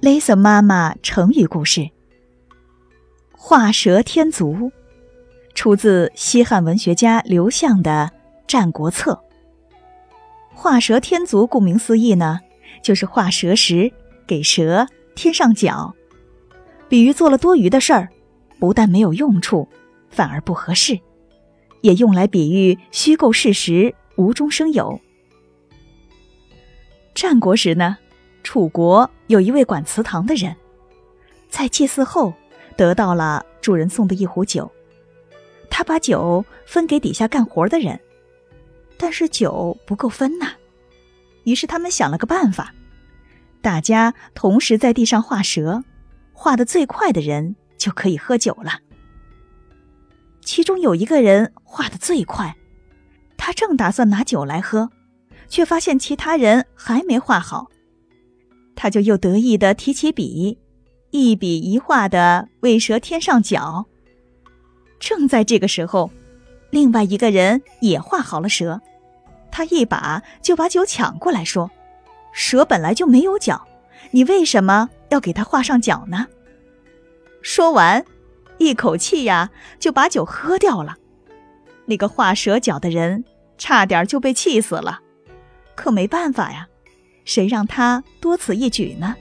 Lisa 妈妈成语故事：画蛇添足，出自西汉文学家刘向的《战国策》。画蛇添足，顾名思义呢，就是画蛇时给蛇添上脚，比喻做了多余的事儿，不但没有用处，反而不合适，也用来比喻虚构事实，无中生有。战国时呢？楚国有一位管祠堂的人，在祭祀后得到了主人送的一壶酒，他把酒分给底下干活的人，但是酒不够分呐。于是他们想了个办法，大家同时在地上画蛇，画的最快的人就可以喝酒了。其中有一个人画的最快，他正打算拿酒来喝，却发现其他人还没画好。他就又得意的提起笔，一笔一画的为蛇添上脚。正在这个时候，另外一个人也画好了蛇，他一把就把酒抢过来，说：“蛇本来就没有脚，你为什么要给他画上脚呢？”说完，一口气呀就把酒喝掉了。那个画蛇脚的人差点就被气死了，可没办法呀。谁让他多此一举呢？